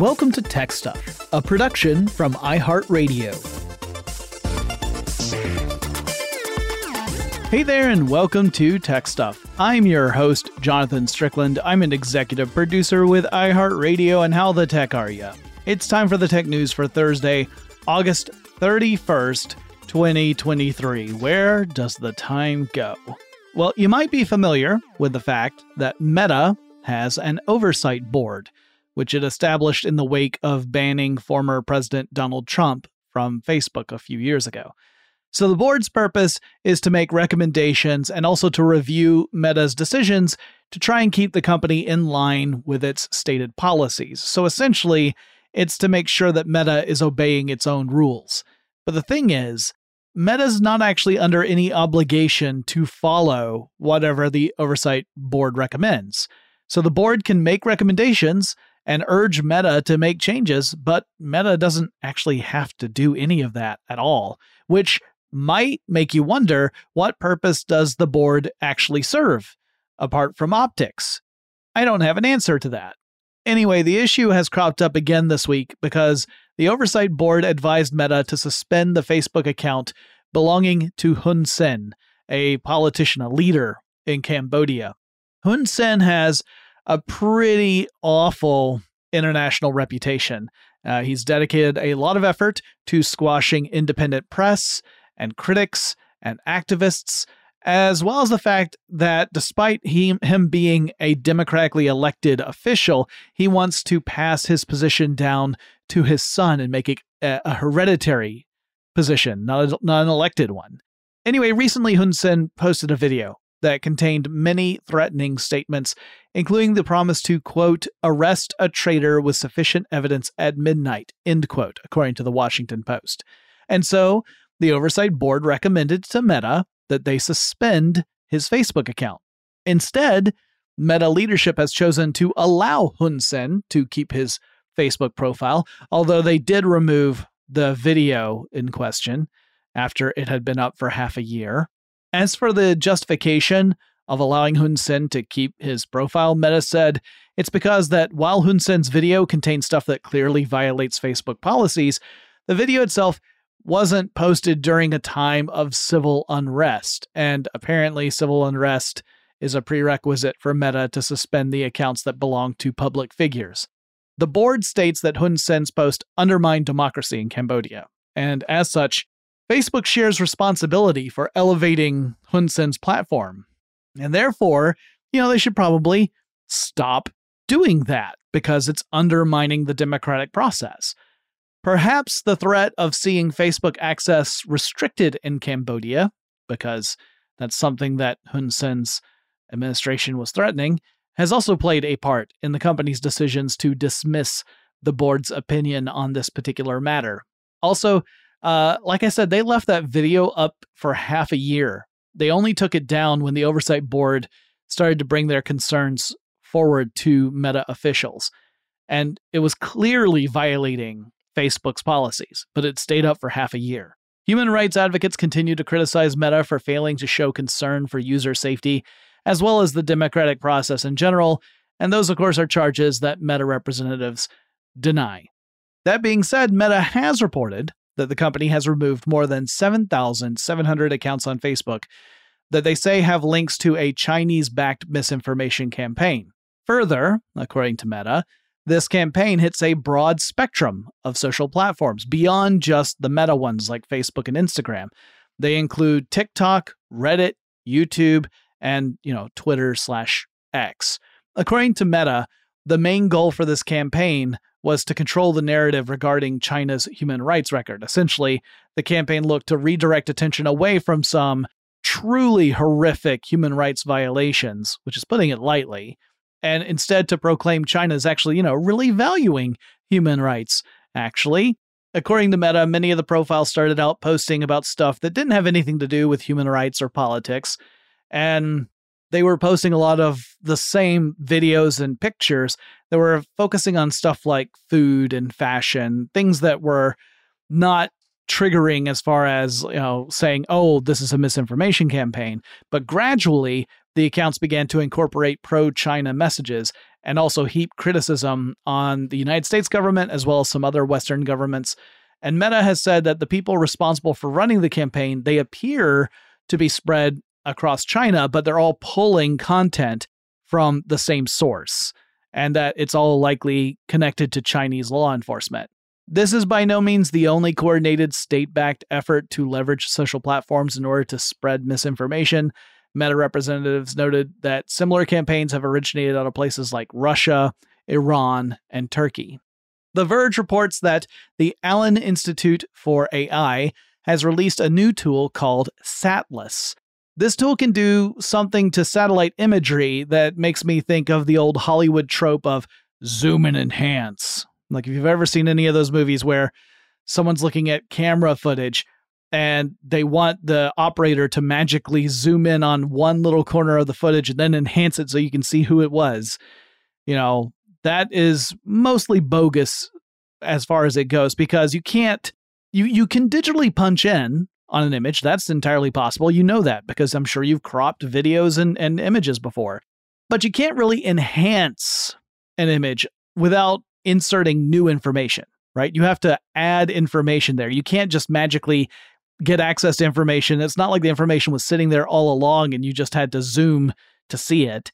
Welcome to Tech Stuff, a production from iHeartRadio. Hey there, and welcome to Tech Stuff. I'm your host, Jonathan Strickland. I'm an executive producer with iHeartRadio, and how the tech are ya? It's time for the tech news for Thursday, August 31st, 2023. Where does the time go? Well, you might be familiar with the fact that Meta has an oversight board which it established in the wake of banning former President Donald Trump from Facebook a few years ago. So, the board's purpose is to make recommendations and also to review Meta's decisions to try and keep the company in line with its stated policies. So, essentially, it's to make sure that Meta is obeying its own rules. But the thing is, Meta's not actually under any obligation to follow whatever the oversight board recommends. So, the board can make recommendations and urge Meta to make changes, but Meta doesn't actually have to do any of that at all, which might make you wonder what purpose does the board actually serve, apart from optics? I don't have an answer to that. Anyway, the issue has cropped up again this week because the Oversight Board advised Meta to suspend the Facebook account belonging to Hun Sen, a politician, a leader in Cambodia. Hun Sen has a pretty awful international reputation. Uh, he's dedicated a lot of effort to squashing independent press and critics and activists, as well as the fact that despite he, him being a democratically elected official, he wants to pass his position down to his son and make it a, a hereditary position, not, a, not an elected one. Anyway, recently Hun Sen posted a video that contained many threatening statements, including the promise to, quote, arrest a traitor with sufficient evidence at midnight, end quote, according to the Washington Post. And so the Oversight Board recommended to Meta that they suspend his Facebook account. Instead, Meta leadership has chosen to allow Hun Sen to keep his Facebook profile, although they did remove the video in question after it had been up for half a year. As for the justification of allowing Hun Sen to keep his profile, Meta said it's because that while Hun Sen's video contains stuff that clearly violates Facebook policies, the video itself wasn't posted during a time of civil unrest. And apparently, civil unrest is a prerequisite for Meta to suspend the accounts that belong to public figures. The board states that Hun Sen's post undermined democracy in Cambodia. And as such, Facebook shares responsibility for elevating Hun Sen's platform. And therefore, you know, they should probably stop doing that because it's undermining the democratic process. Perhaps the threat of seeing Facebook access restricted in Cambodia, because that's something that Hun Sen's administration was threatening, has also played a part in the company's decisions to dismiss the board's opinion on this particular matter. Also, uh, like I said, they left that video up for half a year. They only took it down when the oversight board started to bring their concerns forward to Meta officials. And it was clearly violating Facebook's policies, but it stayed up for half a year. Human rights advocates continue to criticize Meta for failing to show concern for user safety, as well as the democratic process in general, and those, of course, are charges that Meta representatives deny. That being said, Meta has reported that the company has removed more than 7,700 accounts on Facebook that they say have links to a Chinese backed misinformation campaign. Further, according to Meta, this campaign hits a broad spectrum of social platforms beyond just the meta ones like Facebook and Instagram. They include TikTok, Reddit, YouTube, and you know Twitter slash X. According to Meta, the main goal for this campaign was to control the narrative regarding China's human rights record. Essentially, the campaign looked to redirect attention away from some truly horrific human rights violations, which is putting it lightly, and instead to proclaim China is actually, you know, really valuing human rights. Actually, according to Meta, many of the profiles started out posting about stuff that didn't have anything to do with human rights or politics, and they were posting a lot of the same videos and pictures that were focusing on stuff like food and fashion, things that were not triggering as far as you know saying oh this is a misinformation campaign but gradually the accounts began to incorporate pro China messages and also heap criticism on the United States government as well as some other Western governments. And Meta has said that the people responsible for running the campaign, they appear to be spread across China, but they're all pulling content from the same source, and that it's all likely connected to Chinese law enforcement. This is by no means the only coordinated state backed effort to leverage social platforms in order to spread misinformation. Meta representatives noted that similar campaigns have originated out of places like Russia, Iran, and Turkey. The Verge reports that the Allen Institute for AI has released a new tool called Satlas. This tool can do something to satellite imagery that makes me think of the old Hollywood trope of zoom and enhance. Like if you've ever seen any of those movies where someone's looking at camera footage and they want the operator to magically zoom in on one little corner of the footage and then enhance it so you can see who it was. You know, that is mostly bogus as far as it goes because you can't you you can digitally punch in on an image. That's entirely possible. You know that because I'm sure you've cropped videos and, and images before. But you can't really enhance an image without inserting new information, right? You have to add information there. You can't just magically get access to information. It's not like the information was sitting there all along and you just had to zoom to see it.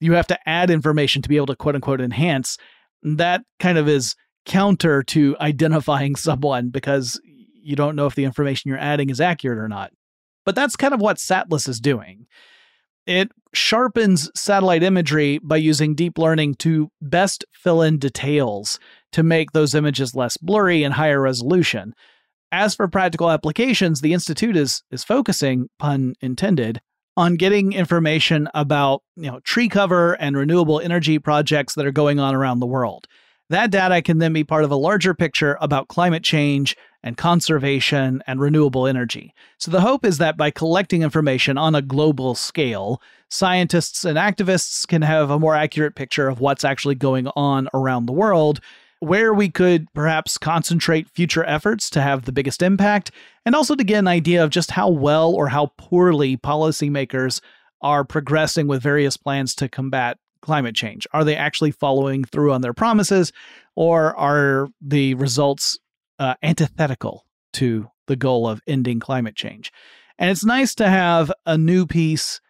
You have to add information to be able to quote unquote enhance. That kind of is counter to identifying someone because you don't know if the information you're adding is accurate or not. But that's kind of what Satlas is doing. It sharpens satellite imagery by using deep learning to best fill in details to make those images less blurry and higher resolution. As for practical applications, the Institute is, is focusing, pun intended, on getting information about you know, tree cover and renewable energy projects that are going on around the world. That data can then be part of a larger picture about climate change and conservation and renewable energy. So, the hope is that by collecting information on a global scale, scientists and activists can have a more accurate picture of what's actually going on around the world where we could perhaps concentrate future efforts to have the biggest impact, and also to get an idea of just how well or how poorly policymakers are progressing with various plans to combat climate change. Are they actually following through on their promises, or are the results uh, antithetical to the goal of ending climate change. And it's nice to have a new piece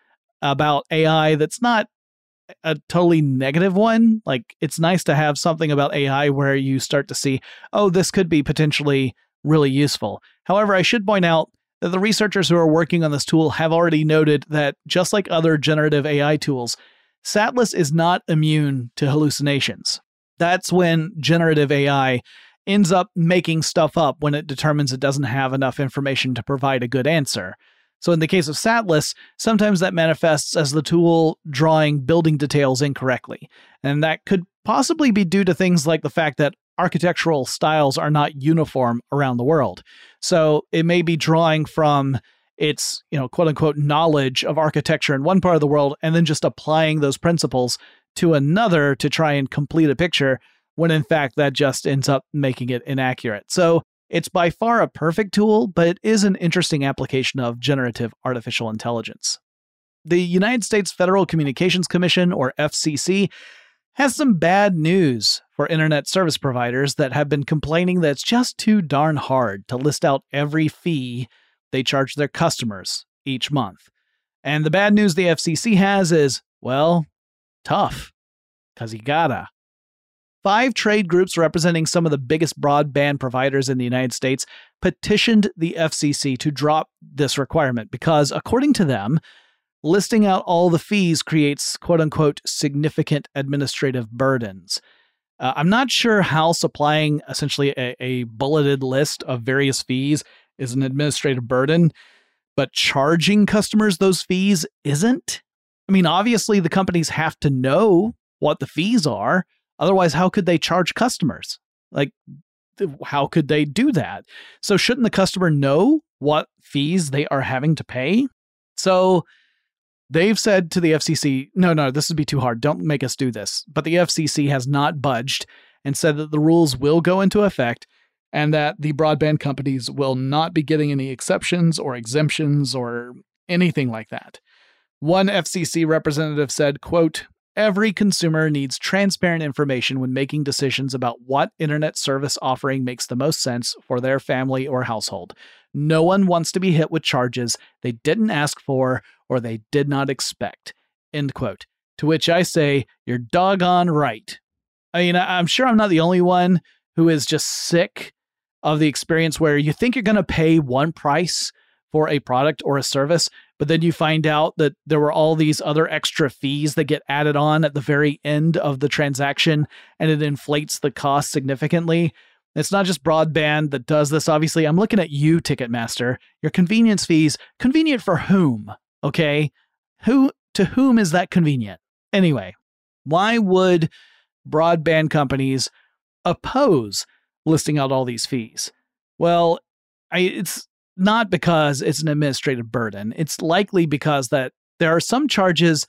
about AI that's not a totally negative one. Like it's nice to have something about AI where you start to see, oh, this could be potentially really useful. However, I should point out that the researchers who are working on this tool have already noted that just like other generative AI tools, Satlas is not immune to hallucinations. That's when generative AI ends up making stuff up when it determines it doesn't have enough information to provide a good answer. So, in the case of Satlas, sometimes that manifests as the tool drawing building details incorrectly. And that could possibly be due to things like the fact that architectural styles are not uniform around the world. So, it may be drawing from its, you know, quote unquote knowledge of architecture in one part of the world and then just applying those principles to another to try and complete a picture when in fact that just ends up making it inaccurate. So, it's by far a perfect tool, but it is an interesting application of generative artificial intelligence. The United States Federal Communications Commission, or FCC, has some bad news for internet service providers that have been complaining that it's just too darn hard to list out every fee they charge their customers each month. And the bad news the FCC has is, well, tough, because you gotta. Five trade groups representing some of the biggest broadband providers in the United States petitioned the FCC to drop this requirement because, according to them, listing out all the fees creates quote unquote significant administrative burdens. Uh, I'm not sure how supplying essentially a, a bulleted list of various fees is an administrative burden, but charging customers those fees isn't. I mean, obviously, the companies have to know what the fees are Otherwise, how could they charge customers? Like, how could they do that? So, shouldn't the customer know what fees they are having to pay? So, they've said to the FCC, no, no, this would be too hard. Don't make us do this. But the FCC has not budged and said that the rules will go into effect and that the broadband companies will not be getting any exceptions or exemptions or anything like that. One FCC representative said, quote, Every consumer needs transparent information when making decisions about what internet service offering makes the most sense for their family or household. No one wants to be hit with charges they didn't ask for or they did not expect. End quote. To which I say, you're doggone right. I mean, I'm sure I'm not the only one who is just sick of the experience where you think you're going to pay one price for a product or a service, but then you find out that there were all these other extra fees that get added on at the very end of the transaction and it inflates the cost significantly. It's not just broadband that does this. Obviously, I'm looking at you, Ticketmaster. Your convenience fees, convenient for whom? Okay. Who to whom is that convenient? Anyway, why would broadband companies oppose listing out all these fees? Well, I, it's not because it's an administrative burden. It's likely because that there are some charges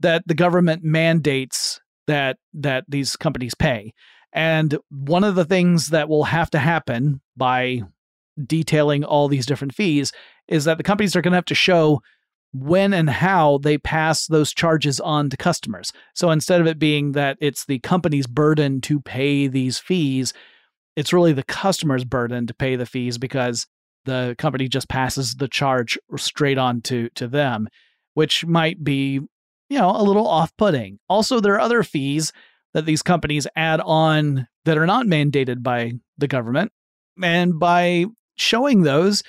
that the government mandates that that these companies pay. And one of the things that will have to happen by detailing all these different fees is that the companies are going to have to show when and how they pass those charges on to customers. So instead of it being that it's the company's burden to pay these fees, it's really the customer's burden to pay the fees because the company just passes the charge straight on to to them, which might be, you know, a little off-putting. Also, there are other fees that these companies add on that are not mandated by the government. And by showing those,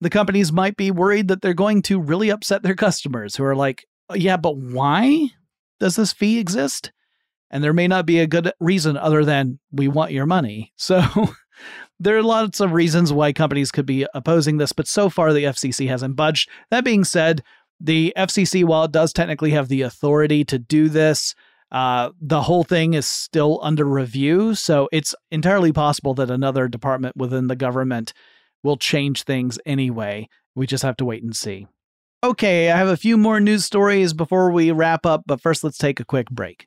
the companies might be worried that they're going to really upset their customers who are like, yeah, but why does this fee exist? And there may not be a good reason other than we want your money. So there are lots of reasons why companies could be opposing this, but so far the FCC hasn't budged. That being said, the FCC, while it does technically have the authority to do this, uh, the whole thing is still under review. So it's entirely possible that another department within the government will change things anyway. We just have to wait and see. Okay, I have a few more news stories before we wrap up, but first let's take a quick break.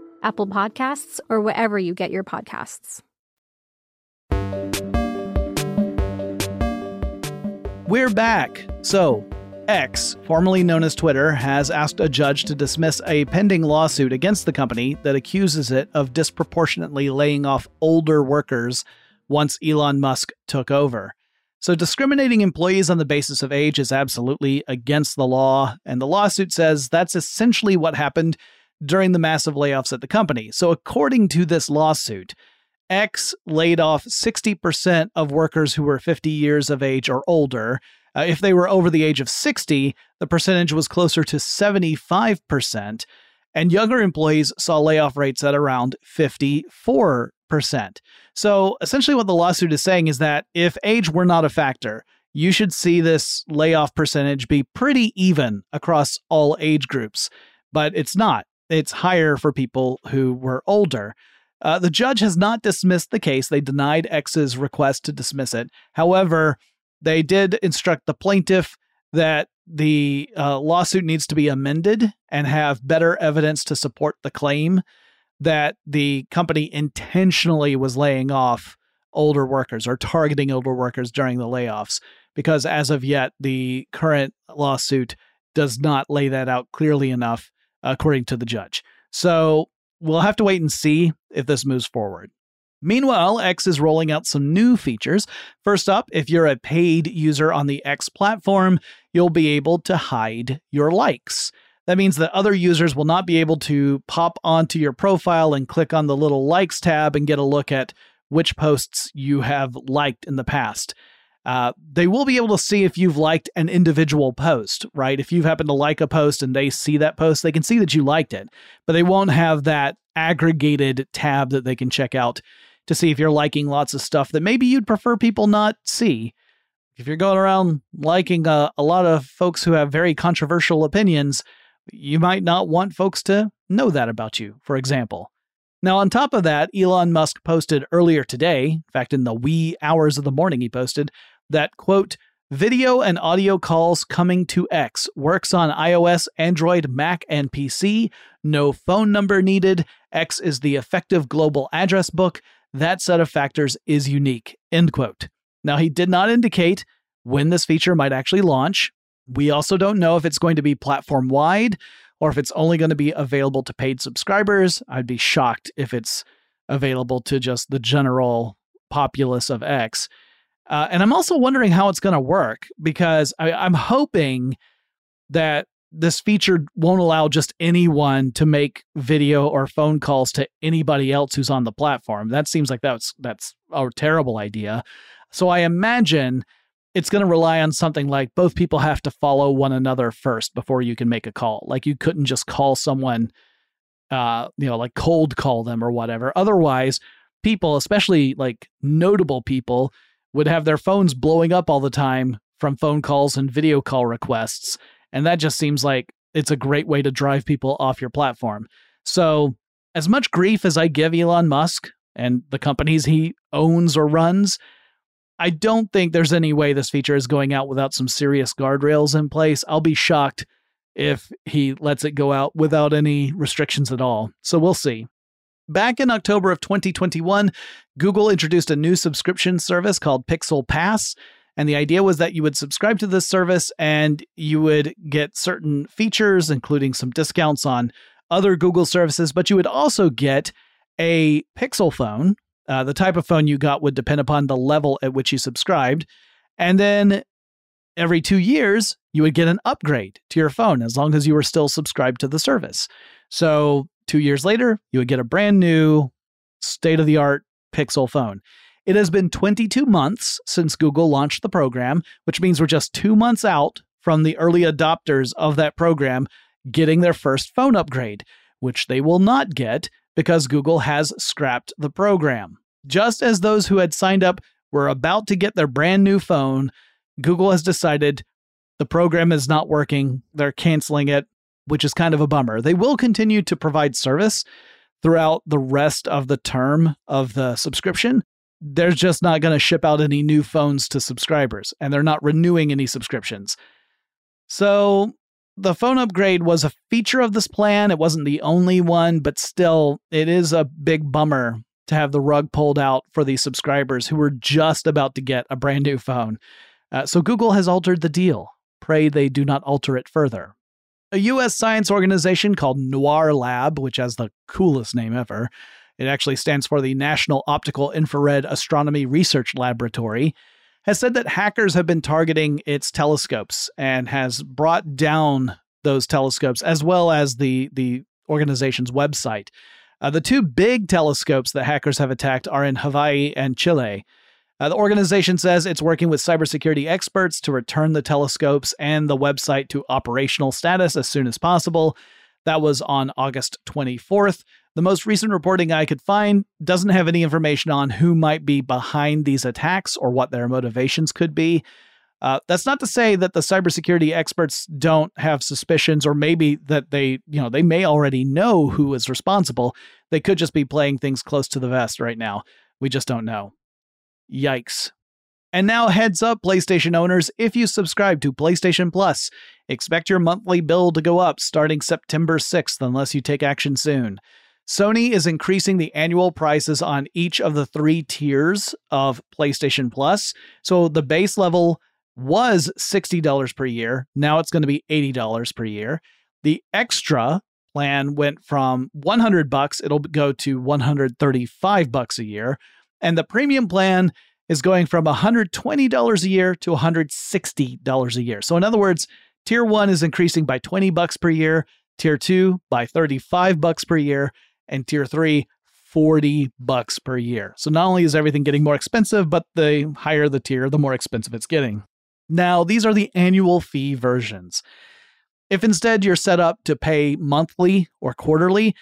Apple Podcasts, or wherever you get your podcasts. We're back. So, X, formerly known as Twitter, has asked a judge to dismiss a pending lawsuit against the company that accuses it of disproportionately laying off older workers once Elon Musk took over. So, discriminating employees on the basis of age is absolutely against the law, and the lawsuit says that's essentially what happened during the massive layoffs at the company. So, according to this lawsuit, X laid off 60% of workers who were 50 years of age or older. Uh, if they were over the age of 60, the percentage was closer to 75%, and younger employees saw layoff rates at around 54%. So essentially, what the lawsuit is saying is that if age were not a factor, you should see this layoff percentage be pretty even across all age groups, but it's not. It's higher for people who were older. Uh, the judge has not dismissed the case. They denied X's request to dismiss it. However, they did instruct the plaintiff that the uh, lawsuit needs to be amended and have better evidence to support the claim that the company intentionally was laying off older workers or targeting older workers during the layoffs. Because as of yet, the current lawsuit does not lay that out clearly enough according to the judge. So we'll have to wait and see if this moves forward. Meanwhile, X is rolling out some new features. First up, if you're a paid user on the X platform, you'll be able to hide your likes. That means that other users will not be able to pop onto your profile and click on the little likes tab and get a look at which posts you have liked in the past. Uh, they will be able to see if you've liked an individual post, right? If you've happened to like a post and they see that post, they can see that you liked it, but they won't have that aggregated tab that they can check out to see if you're liking lots of stuff that maybe you'd prefer people not see. If you're going around liking a, a lot of folks who have very controversial opinions, you might not want folks to know that about you, for example. Now, on top of that, Elon Musk posted earlier today, in fact, in the wee hours of the morning, he posted that, quote, video and audio calls coming to X works on iOS, Android, Mac, and PC. No phone number needed. X is the effective global address book. That set of factors is unique, end quote. Now, he did not indicate when this feature might actually launch. We also don't know if it's going to be platform wide or if it's only going to be available to paid subscribers. I'd be shocked if it's available to just the general populace of X. Uh, and I'm also wondering how it's going to work because I, I'm hoping that this feature won't allow just anyone to make video or phone calls to anybody else who's on the platform. That seems like that's that's a terrible idea. So I imagine it's going to rely on something like both people have to follow one another first before you can make a call. Like you couldn't just call someone uh you know like cold call them or whatever. Otherwise, people, especially like notable people would have their phones blowing up all the time from phone calls and video call requests. And that just seems like it's a great way to drive people off your platform. So, as much grief as I give Elon Musk and the companies he owns or runs, I don't think there's any way this feature is going out without some serious guardrails in place. I'll be shocked if he lets it go out without any restrictions at all. So we'll see. Back in October of 2021, Google introduced a new subscription service called Pixel Pass. And the idea was that you would subscribe to this service and you would get certain features, including some discounts on other Google services, but you would also get a Pixel phone. Uh, the type of phone you got would depend upon the level at which you subscribed. And then every two years, you would get an upgrade to your phone as long as you were still subscribed to the service. So Two years later, you would get a brand new, state of the art Pixel phone. It has been 22 months since Google launched the program, which means we're just two months out from the early adopters of that program getting their first phone upgrade, which they will not get because Google has scrapped the program. Just as those who had signed up were about to get their brand new phone, Google has decided the program is not working. They're canceling it which is kind of a bummer. They will continue to provide service throughout the rest of the term of the subscription. They're just not going to ship out any new phones to subscribers, and they're not renewing any subscriptions. So, the phone upgrade was a feature of this plan. It wasn't the only one, but still, it is a big bummer to have the rug pulled out for these subscribers who were just about to get a brand new phone. Uh, so, Google has altered the deal. Pray they do not alter it further. A U.S. science organization called NOIRLab, which has the coolest name ever, it actually stands for the National Optical Infrared Astronomy Research Laboratory, has said that hackers have been targeting its telescopes and has brought down those telescopes as well as the, the organization's website. Uh, the two big telescopes that hackers have attacked are in Hawaii and Chile. Uh, the organization says it's working with cybersecurity experts to return the telescopes and the website to operational status as soon as possible. That was on August 24th. The most recent reporting I could find doesn't have any information on who might be behind these attacks or what their motivations could be. Uh, that's not to say that the cybersecurity experts don't have suspicions, or maybe that they, you know, they may already know who is responsible. They could just be playing things close to the vest right now. We just don't know. Yikes. And now, heads up, PlayStation owners, if you subscribe to PlayStation Plus, expect your monthly bill to go up starting September 6th unless you take action soon. Sony is increasing the annual prices on each of the three tiers of PlayStation Plus. So the base level was $60 per year. Now it's going to be $80 per year. The extra plan went from 100 bucks, it'll go to 135 bucks a year, and the premium plan is going from $120 a year to $160 a year. So in other words, tier 1 is increasing by 20 bucks per year, tier 2 by 35 bucks per year, and tier 3 40 bucks per year. So not only is everything getting more expensive, but the higher the tier, the more expensive it's getting. Now, these are the annual fee versions. If instead you're set up to pay monthly or quarterly,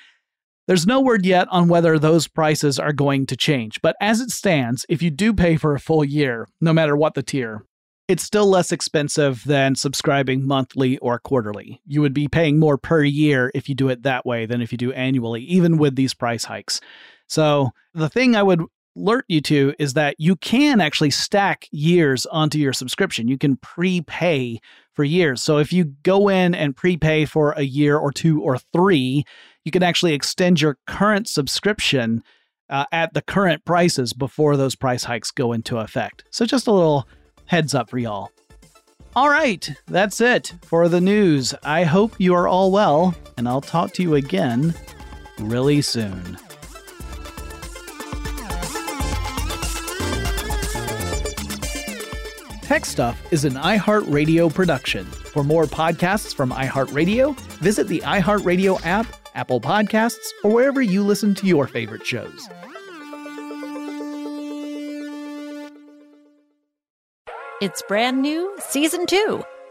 there's no word yet on whether those prices are going to change. But as it stands, if you do pay for a full year, no matter what the tier, it's still less expensive than subscribing monthly or quarterly. You would be paying more per year if you do it that way than if you do annually, even with these price hikes. So, the thing I would alert you to is that you can actually stack years onto your subscription. You can prepay for years. So if you go in and prepay for a year or two or three, you can actually extend your current subscription uh, at the current prices before those price hikes go into effect. So just a little heads up for y'all. All right, that's it for the news. I hope you are all well, and I'll talk to you again really soon. Tech Stuff is an iHeartRadio production. For more podcasts from iHeartRadio, visit the iHeartRadio app, Apple Podcasts, or wherever you listen to your favorite shows. It's brand new, season two.